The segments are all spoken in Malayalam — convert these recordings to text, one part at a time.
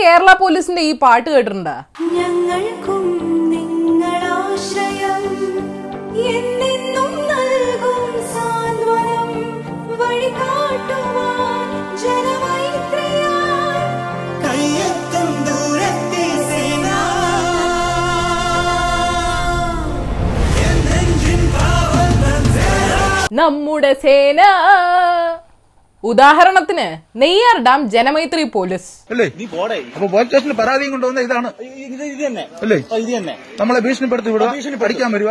കേരള പോലീസിന്റെ ഈ പാട്ട് കേട്ടിട്ടുണ്ടോ. ഞങ്ങൾക്കും നിങ്ങളാശ്രയം. എന്നെന്നും നൽകും സാന്ത്വനം. വഴികാട്ടുവാൻ ജനമൈത്രിയാൽ. കയ്യെത്തും ദൂരത്തെ സേന. എന്നെഞ്ചിൻ കാവൽ നമ്മുടെ സേന. ഉദാഹരണത്തിന് നെയ്യാർ ഡാം ജനമൈത്രി പോലീസ്. അല്ലേ? നീ പോടേ. അപ്പൊ പോലീസ് സ്റ്റേഷനിൽ പരാതിയും കൊണ്ടുവന്ന ഇതാണ്. ഇത് ഇത് തന്നെ. അല്ലേ? ആ, ഇത് തന്നെ. നമ്മളെ ഭീഷണിപ്പെടുത്തി വിടുക പഠിക്കാൻ വരിക.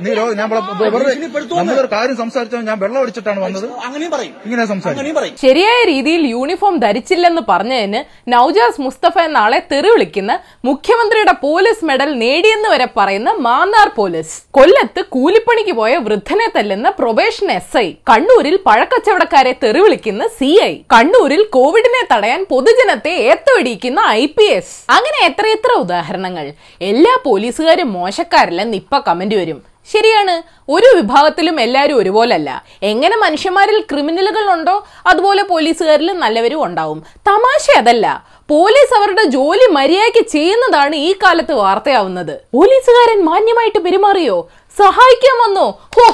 നീ രോ- ഞാൻ ഇവിടെ വെറുതെ നമ്മളൊരു കാര്യം സംസാരിച്ചാൽ ഞാൻ വെള്ളം അടിച്ചിട്ടാണ് വന്നത്. അങ്ങനെയും പറയും. ഇങ്ങനെ സംസാരിക്കും. അങ്ങനെയും പറയും. ശരിയായ രീതിയിൽ യൂണിഫോം ധരിച്ചില്ലെന്ന് പറഞ്ഞതിന് നൌജാസ് മുസ്തഫ എന്ന ആളെ തെറി വിളിക്കുന്ന മുഖ്യമന്ത്രിയുടെ പോലീസ് മെഡൽ നേടിയെന്ന് വരെ പറയുന്ന മാന്നാർ പോലീസ്. കൊല്ലത്ത് കൂലിപ്പണിക്ക് പോയ വൃദ്ധനെ തല്ലുന്ന പ്രൊബേഷൻ എസ് ഐ കണ്ണൂരിൽ പഴക്കച്ചവടക്കാരെ തെറി വിളിക്കുന്ന സി ഐ കണ്ണൂരിൽ കോവിഡിനെ തടയാൻ പൊതുജനത്തെ ഏത്തുപിടിക്കുന്ന ഐ പി എസ് അങ്ങനെ എത്രയെത്ര ഉദാഹരണങ്ങൾ. എല്ലാ പോലീസുകാരും മോശക്കാരില്ലെന്ന് ഇപ്പൊ കമന്റ് വരും. ശരിയാണ് ഒരു വിഭാഗത്തിലും എല്ലാവരും ഒരുപോലല്ല. എങ്ങനെ മനുഷ്യന്മാരിൽ ക്രിമിനലുകൾ ഉണ്ടോ അതുപോലെ പോലീസുകാരിലും നല്ലവരും ഉണ്ടാവും. തമാശ അതല്ല. പോലീസ് അവരുടെ ജോലി മര്യാദയ്ക്ക് ചെയ്യുന്നതാണ് ഈ കാലത്ത് വാർത്തയാവുന്നത്. പോലീസുകാരൻ മാന്യമായിട്ട് പെരുമാറിയോ? സഹായിക്കാൻ വന്നോ? ഹോ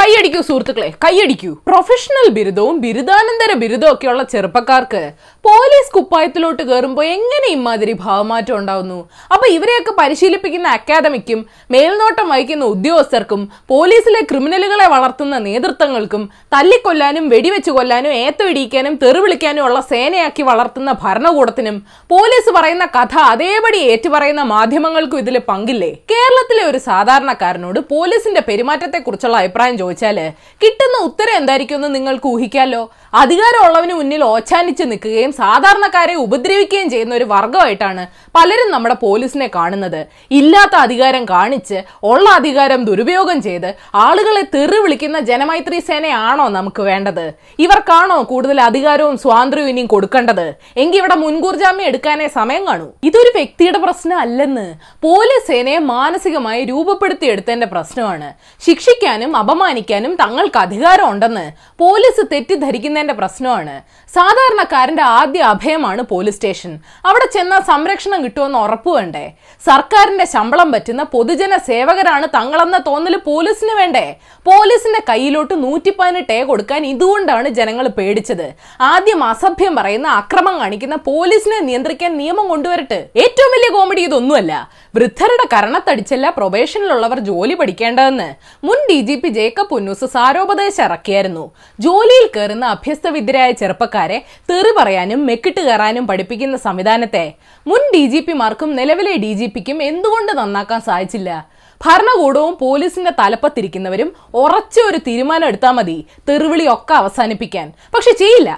കൈയടിക്കൂ സുഹൃത്തുക്കളെ കൈയടിക്കൂ. പ്രൊഫഷണൽ ബിരുദവും ബിരുദാനന്തര ബിരുദവും ഒക്കെയുള്ള ചെറുപ്പക്കാർക്ക് പോലീസ് കുപ്പായത്തിലോട്ട് കയറുമ്പോൾ എങ്ങനെ ഇമാതിരി ഭാവമാറ്റം ഉണ്ടാവുന്നു? അപ്പൊ ഇവരെയൊക്കെ പരിശീലിപ്പിക്കുന്ന അക്കാദമിക്കും മേൽനോട്ടം വഹിക്കുന്ന ഉദ്യോഗസ്ഥർക്കും പോലീസിലെ ക്രിമിനലുകളെ വളർത്തുന്ന നേതൃത്വങ്ങൾക്കും തല്ലിക്കൊല്ലാനും വെടിവെച്ച് കൊല്ലാനും ഏത്തവിടിക്കാനും തെറിവിളിക്കാനും ഉള്ള സേനയാക്കി വളർത്തുന്ന ഭരണകൂടത്തിനും പോലീസ് പറയുന്ന കഥ അതേപടി ഏറ്റുപറയുന്ന മാധ്യമങ്ങൾക്കും ഇതിൽ പങ്കില്ലേ? കേരളത്തിലെ ഒരു സാധാരണക്കാരനോട് പോലീസിന്റെ പെരുമാറ്റത്തെക്കുറിച്ചുള്ള അഭിപ്രായം ചോദിച്ചാൽ കിട്ടുന്ന ഉത്തരം എന്തായിരിക്കും എന്ന് നിങ്ങൾക്ക് ഊഹിക്കാലോ? അധികാരമുള്ളവന് മുന്നിൽ ഓച്ചാനിച്ച് നിൽക്കുകയും സാധാരണക്കാരെ ഉപദ്രവിക്കുകയും ചെയ്യുന്ന ഒരു വർഗമായിട്ടാണ് പലരും നമ്മുടെ പോലീസിനെ കാണുന്നത്. ഇല്ലാത്ത അധികാരം കാണിച്ച് ഉള്ള അധികാരം ദുരുപയോഗം ചെയ്ത് ആളുകളെ തെറി വിളിക്കുന്ന ജനമൈത്രി സേനയാണോ നമുക്ക് വേണ്ടത്? ഇവർക്കാണോ കൂടുതൽ അധികാരവും സ്വാതന്ത്ര്യവും ഇനിയും കൊടുക്കേണ്ടത്? എങ്കിൽ ഇവിടെ മുൻകൂർ ജാമ്യം എടുക്കാനേ സമയം കാണൂ. ഇതൊരു വ്യക്തിയുടെ പ്രശ്നം അല്ലെന്ന് പോലീസ് സേനയെ മാനസികമായി രൂപപ്പെടുത്തിയെടുത്തതിന്റെ പ്രശ്നമാണ്. ശിക്ഷിക്കാനും അപമാനിക്കാനും തങ്ങൾക്ക് അധികാരം ഉണ്ടെന്ന് പോലീസ് തെറ്റിദ്ധരിക്കുന്നതിന്റെ പ്രശ്നമാണ്. സാധാരണക്കാരന്റെ ആദ്യ അഭയമാണ് പോലീസ് സ്റ്റേഷൻ. അവിടെ ചെന്നാൽ സംരക്ഷണം കിട്ടുമെന്ന് ഉറപ്പുവേണ്ടേ? സർക്കാരിന്റെ ശമ്പളം പറ്റുന്ന പൊതുജന സേവകരാണ് തങ്ങളെന്ന തോന്നൽ പോലീസിന് വേണ്ടേ? പോലീസിന്റെ കയ്യിലോട്ട് നൂറ്റി പതിനെട്ട് എ കൊടുക്കാൻ ഇതുകൊണ്ടാണ് ജനങ്ങൾ പേടിച്ചത്. ആദ്യം അസഭ്യം പറയുന്ന അക്രമം കാണിക്കുന്ന പോലീസിനെ നിയന്ത്രിക്കാൻ നിയമം കൊണ്ടുവരട്ടെ. ഏറ്റവും വലിയ കോമഡി ഇതൊന്നുമല്ല. വൃദ്ധരുടെ കരണത്തടിച്ചല്ല പ്രൊബേഷനിലുള്ളവർ ജോലി പഠിക്കേണ്ടതെന്ന്. മുൻ D G P Jacob Punnoose സാരോപദേശം ഇറക്കിയായിരുന്നു. ജോലിയിൽ കയറുന്ന അഭ്യസ്തവിദ്യരായ ചെറുപ്പക്കാരെ തെറി പറയാനും മെക്കിട്ട് കയറാനും പഠിപ്പിക്കുന്ന സംവിധാനത്തെ മുൻ ഡി ജി പിമാർക്കും നിലവിലെ ഡി ജി പിക്കും എന്തുകൊണ്ട് നന്നാക്കാൻ സാധിച്ചില്ല? ഭരണകൂടവും പോലീസിന്റെ തലപ്പത്തിരിക്കുന്നവരും ഉറച്ച ഒരു തീരുമാനം എടുത്താൽ മതി തെറിവിളിയൊക്കെ അവസാനിപ്പിക്കാൻ. പക്ഷെ ചെയ്യില്ല.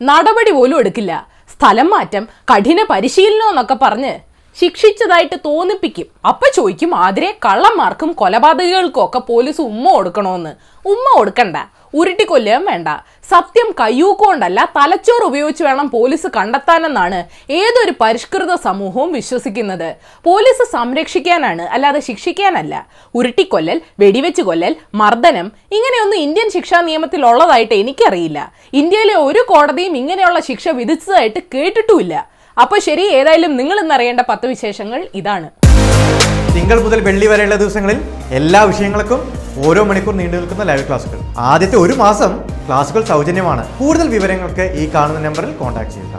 നടപടി പോലും എടുക്കില്ല. സ്ഥലം മാറ്റം കഠിന പരിശീലനം എന്നൊക്കെ പറഞ്ഞ് ശിക്ഷിച്ചതായിട്ട് തോന്നിപ്പിക്കും. അപ്പൊ ചോദിക്കും ആതിരെ കള്ളന്മാർക്കും കൊലപാതകങ്ങൾക്കും ഒക്കെ പോലീസ് ഉമ്മ കൊടുക്കണോന്ന്? ഉമ്മ കൊടുക്കണ്ട. ഉരുട്ടിക്കൊല്ലുകയും വേണ്ട. സത്യം കയ്യൂക്കൊണ്ടല്ല തലച്ചോറ് ഉപയോഗിച്ച് വേണം പോലീസ് കണ്ടെത്താനെന്നാണ് ഏതൊരു പരിഷ്കൃത സമൂഹവും വിശ്വസിക്കുന്നത്. പോലീസ് സംരക്ഷിക്കാനാണ് അല്ലാതെ ശിക്ഷിക്കാനല്ല. ഉരുട്ടിക്കൊല്ലൽ വെടിവെച്ച് കൊല്ലൽ മർദ്ദനം ഇങ്ങനെയൊന്നും ഇന്ത്യൻ ശിക്ഷാ നിയമത്തിൽ ഉള്ളതായിട്ട് എനിക്കറിയില്ല. ഇന്ത്യയിലെ ഒരു കോടതിയും ഇങ്ങനെയുള്ള ശിക്ഷ വിധിച്ചതായിട്ട് കേട്ടിട്ടുമില്ല. അപ്പൊ ശരി ഏതായാലും നിങ്ങൾ ഇന്നറിയേണ്ട പത്ത് വിശേഷങ്ങൾ ഇതാണ്. തിങ്കൾ മുതൽ വെള്ളി വരെയുള്ള ദിവസങ്ങളിൽ എല്ലാ വിഷയങ്ങൾക്കും ഓരോ മണിക്കൂർ നീണ്ടു നിൽക്കുന്ന ലൈവ് ക്ലാസുകൾ ആദ്യത്തെ ഒരു മാസം ക്ലാസുകൾ സൗജന്യമാണ്. കൂടുതൽ വിവരങ്ങൾക്ക് ഈ കാണുന്ന നമ്പറിൽ കോൺടാക്ട് ചെയ്യുക.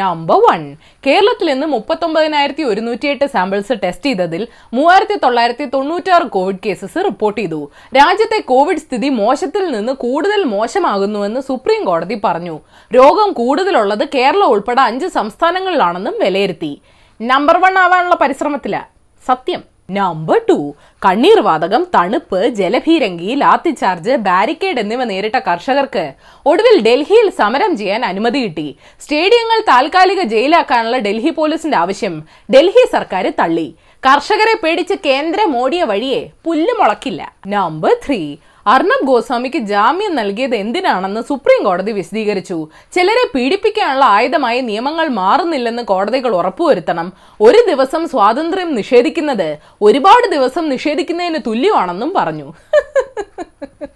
നമ്പർ വൺ കേരളത്തിൽ ഇന്ന് മുപ്പത്തൊമ്പതിനായിരത്തി ഒരുന്നൂറ്റി എട്ട് സാമ്പിൾസ് ടെസ്റ്റ് ചെയ്തതിൽ മൂവായിരത്തി തൊള്ളായിരത്തി തൊണ്ണൂറ്റാറ് കോവിഡ് കേസസ് റിപ്പോർട്ട് ചെയ്തു. രാജ്യത്തെ കോവിഡ് സ്ഥിതി മോശത്തിൽ നിന്ന് കൂടുതൽ മോശമാകുന്നുവെന്ന് സുപ്രീം കോടതി പറഞ്ഞു. രോഗം കൂടുതലുള്ളത് കേരളം ഉൾപ്പെടെ അഞ്ച് സംസ്ഥാനങ്ങളിലാണെന്നും വിലയിരുത്തി. നമ്പർ വൺ ആവാനുള്ള പരിശ്രമത്തില. സത്യം. നമ്പർ ടു കണ്ണീർ വാതകം തണുപ്പ് ജലഭീരങ്കി ലാത്തിചാർജ് ബാരിക്കേഡ് എന്നിവ നേരിട്ട കർഷകർക്ക് ഒടുവിൽ ഡൽഹിയിൽ സമരം ചെയ്യാൻ അനുമതി കിട്ടി. സ്റ്റേഡിയങ്ങൾ താൽക്കാലിക ജയിലാക്കാനുള്ള ഡൽഹി പോലീസിന്റെ ആവശ്യം ഡൽഹി സർക്കാർ തള്ളി. കർഷകരെ പേടിച്ച് കേന്ദ്രം ഓടിയ വഴിയെ പുല്ല് മുളക്കില്ല. നമ്പർ ത്രീ അർണബ് ഗോസ്വാമിക്ക് ജാമ്യം നൽകിയത് എന്തിനാണെന്ന് സുപ്രീം കോടതി വിശദീകരിച്ചു. ചിലരെ പീഡിപ്പിക്കാനുള്ള ആയുധമായി നിയമങ്ങൾ മാറുന്നില്ലെന്ന് കോടതികൾ ഉറപ്പുവരുത്തണം. ഒരു ദിവസം സ്വാതന്ത്ര്യം നിഷേധിക്കുന്നത് ഒരുപാട് ദിവസം നിഷേധിക്കുന്നതിന് തുല്യമാണെന്നും പറഞ്ഞു.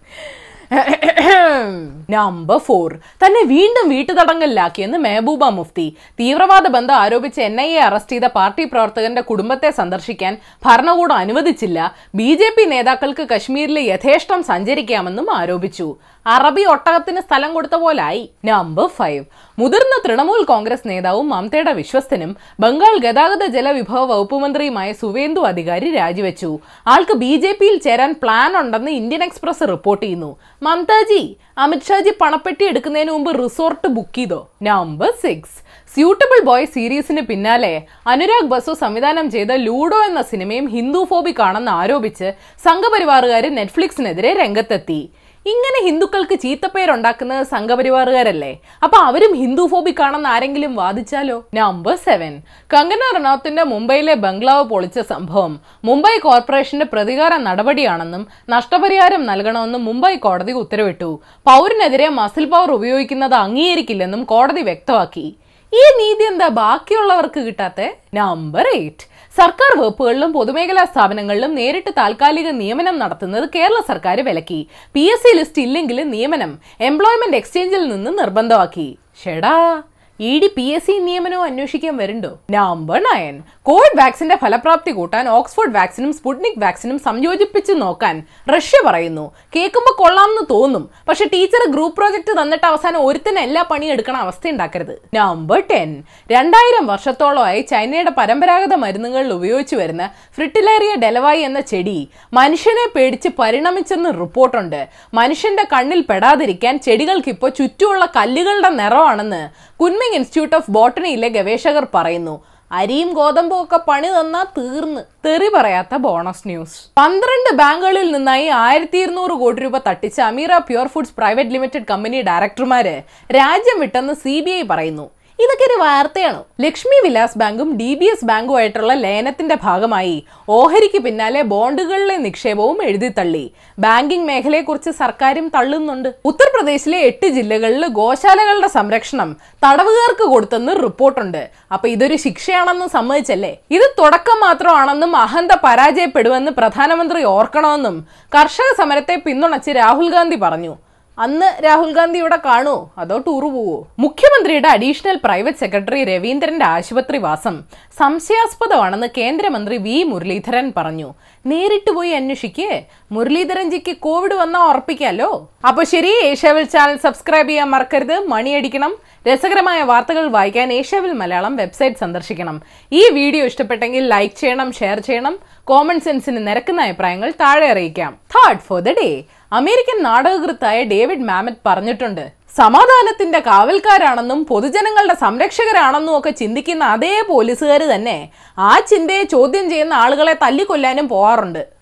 നമ്പർ ഫോർ തന്നെ വീണ്ടും വീട്ടുതടങ്കലിലാക്കിയെന്ന് മെഹബൂബ മുഫ്തി. തീവ്രവാദ ബന്ധം ആരോപിച്ച് എൻ ഐ എ അറസ്റ്റ് ചെയ്ത പാർട്ടി പ്രവർത്തകന്റെ കുടുംബത്തെ സന്ദർശിക്കാൻ ഭരണകൂടം അനുവദിച്ചില്ല. ബി നേതാക്കൾക്ക് കശ്മീരിൽ യഥേഷ്ടം സഞ്ചരിക്കാമെന്നും ആരോപിച്ചു. അറബി ഒട്ടകത്തിന് സ്ഥലം കൊടുത്ത പോലായി. നമ്പർ ഫൈവ് മുതിർന്ന തൃണമൂൽ കോൺഗ്രസ് നേതാവും മമതയുടെ വിശ്വസ്തനും ബംഗാൾ ഗതാഗത ജലവിഭവ വകുപ്പ് മന്ത്രിയുമായ സുവേന്ദു അധികാരി രാജിവെച്ചു. ആൾക്ക് ബി ജെ പിയിൽ ചേരാൻ പ്ലാൻ ഉണ്ടെന്ന് ഇന്ത്യൻ എക്സ്പ്രസ് റിപ്പോർട്ട് ചെയ്യുന്നു. മമതാജി അമിത്ഷാജി പണപ്പെട്ടി എടുക്കുന്നതിന് മുമ്പ് റിസോർട്ട് ബുക്ക് ചെയ്തോ? നമ്പർ സിക്സ് സ്യൂട്ടബിൾ ബോയ് സീരീസിന് പിന്നാലെ അനുരാഗ് ബസു സംവിധാനം ചെയ്ത ലൂഡോ എന്ന സിനിമയും ഹിന്ദു ഫോബിക് ആണെന്ന് ആരോപിച്ച് സംഘപരിവാറുകാർ നെറ്റ്ഫ്ലിക്സിനെതിരെ രംഗത്തെത്തി. ഇങ്ങനെ ഹിന്ദുക്കൾക്ക് ചീത്തപ്പേരുണ്ടാക്കുന്നത് സംഘപരിവാറുകാരല്ലേ? അപ്പൊ അവരും ഹിന്ദു ഫോബിക് ആണെന്ന് ആരെങ്കിലും വാദിച്ചാലോ? നമ്പർ സെവൻ കങ്കന റണൌത്തിന്റെ മുംബൈയിലെ ബംഗ്ലാവ് പൊളിച്ച സംഭവം. മുംബൈ കോർപ്പറേഷന്റെ പ്രതികാര നടപടിയാണെന്നും നഷ്ടപരിഹാരം നൽകണമെന്നും മുംബൈ കോടതി ഉത്തരവിട്ടു. പൗരനെതിരെ മസിൽ പവർ ഉപയോഗിക്കുന്നത് അംഗീകരിക്കില്ലെന്നും കോടതി വ്യക്തമാക്കി. ഈ നീതി എന്താ ബാക്കിയുള്ളവർക്ക് കിട്ടാത്ത? നമ്പർ എയ്റ്റ് സർക്കാർ വകുപ്പുകളിലും പൊതുമേഖലാ സ്ഥാപനങ്ങളിലും നേരിട്ട് താൽക്കാലിക നിയമനം നടത്തുന്നത് കേരള സർക്കാർ വിലക്കി. പി എസ് സി ലിസ്റ്റ് ഇല്ലെങ്കിലും നിയമനം എംപ്ലോയ്മെന്റ് എക്സ്ചേഞ്ചിൽ നിന്ന് നിർബന്ധമാക്കി. ഷെടാ. E D P S C നിയമനവും അന്വേഷിക്കാൻ വരുന്നുണ്ടോ? നമ്പർ നയൻ കോവിഡ് വാക്സിന്റെ ഫലപ്രാപ്തി കൂട്ടാൻ ഓക്സ്ഫോർഡ് വാക്സിനും സ്പുട്നിക് വാക്സിനും സംയോജിപ്പിച്ച് നോക്കാൻ റഷ്യ പറയുന്നു. കേൾക്കുമ്പോൾ കൊള്ളാമെന്ന് തോന്നും. പക്ഷെ ടീച്ചർ ഗ്രൂപ്പ് പ്രോജക്റ്റ് തന്നിട്ട് അവസാനം ഒരുത്തന്നെ എല്ലാ പണിയും എടുക്കണ അവസ്ഥ ഉണ്ടാക്കരുത്. നമ്പർ ടെൻ രണ്ടായിരം വർഷത്തോളമായി ചൈനയുടെ പരമ്പരാഗത മരുന്നുകളിൽ ഉപയോഗിച്ചു വരുന്ന ഫ്രിട്ടിലേറിയ ഡെലവായി എന്ന ചെടി മനുഷ്യനെ പേടിച്ച് പരിണമിച്ചെന്ന് റിപ്പോർട്ടുണ്ട്. മനുഷ്യന്റെ കണ്ണിൽ പെടാതിരിക്കാൻ ചെടികൾക്ക് ഇപ്പോൾ ചുറ്റുമുള്ള കല്ലുകളുടെ നിറമാണെന്ന് കുൻമിങ് ഇൻസ്റ്റിറ്റ്യൂട്ട് ഓഫ് ബോട്ടണിയിലെ ഗവേഷകർ പറയുന്നു അരിയും ഗോതമ്പും ഒക്കെ പണി തന്നാ തീർന്ന്. തെറി പറയാത്ത ബോണസ് ന്യൂസ്. പന്ത്രണ്ട് ബാങ്കുകളിൽ നിന്നായി ആയിരത്തി ഇരുന്നൂറ് കോടി രൂപ തട്ടിച്ച Ameera pure foods private limited company ഡയറക്ടർമാര് രാജ്യം വിട്ടെന്ന് സി പറയുന്നു. ഇതൊക്കെ ഒരു വാർത്തയാണോ. ലക്ഷ്മി വിലാസ് ബാങ്കും ഡി ബി എസ് ബാങ്കും ആയിട്ടുള്ള ലയനത്തിന്റെ ഭാഗമായി ഓഹരിക്ക് പിന്നാലെ ബോണ്ടുകളിലെ നിക്ഷേപവും എഴുതിത്തള്ളി ബാങ്കിംഗ് മേഖലയെക്കുറിച്ച് സർക്കാരും തള്ളുന്നുണ്ട്. ഉത്തർപ്രദേശിലെ എട്ട് ജില്ലകളിൽ ഗോശാലകളുടെ സംരക്ഷണം തടവുകാർക്ക് കൊടുത്തെന്ന് റിപ്പോർട്ടുണ്ട്. അപ്പൊ ഇതൊരു ശിക്ഷയാണെന്ന് സമ്മതിച്ചല്ലേ? ഇത് തുടക്കം മാത്രമാണെന്നും അഹന്ത പരാജയപ്പെടുമെന്ന് പ്രധാനമന്ത്രി ഓർക്കണമെന്നും കർഷക സമരത്തെ പിന്തുണച്ച് രാഹുൽ ഗാന്ധി പറഞ്ഞു. അന്ന് രാഹുൽ ഗാന്ധി ഇവിടെ കാണുമോ അതോ ടൂർ പോവോ? മുഖ്യമന്ത്രിയുടെ അഡീഷണൽ പ്രൈവറ്റ് സെക്രട്ടറി രവീന്ദ്രന്റെ ആശുപത്രി വാസം സംശയാസ്പദമാണെന്ന് കേന്ദ്രമന്ത്രി വി മുരളീധരൻ പറഞ്ഞു. നേരിട്ട് പോയി അന്വേഷിക്കേ. മുരളീധരൻജിക്ക് കോവിഡ് വന്നാൽ ഉറപ്പിക്കാലോ? അപ്പൊ ശരി ഏഷ്യാവിൽ ചാനൽ സബ്സ്ക്രൈബ് ചെയ്യാൻ മറക്കരുത്. മണിയടിക്കണം. രസകരമായ വാർത്തകൾ വായിക്കാൻ ഏഷ്യാവിൽ മലയാളം വെബ്സൈറ്റ് സന്ദർശിക്കണം. ഈ വീഡിയോ ഇഷ്ടപ്പെട്ടെങ്കിൽ ലൈക്ക് ചെയ്യണം ഷെയർ ചെയ്യണം. കോമൺ സെൻസിന് നിരക്കുന്ന അഭിപ്രായങ്ങൾ താഴെ അറിയിക്കാം. Third for the day American നാടകകൃത്തായ ഡേവിഡ് മാമറ്റ് പറഞ്ഞിട്ടുണ്ട്. സമാധാനത്തിന്റെ കാവൽക്കാരാണെന്നും പൊതുജനങ്ങളുടെ സംരക്ഷകരാണെന്നും ഒക്കെ ചിന്തിക്കുന്ന അതേ പോലീസുകാർ തന്നെ ആ ചിന്തയെ ചോദ്യം ചെയ്യുന്ന ആളുകളെ തല്ലിക്കൊല്ലാനും പോവാറുണ്ട്.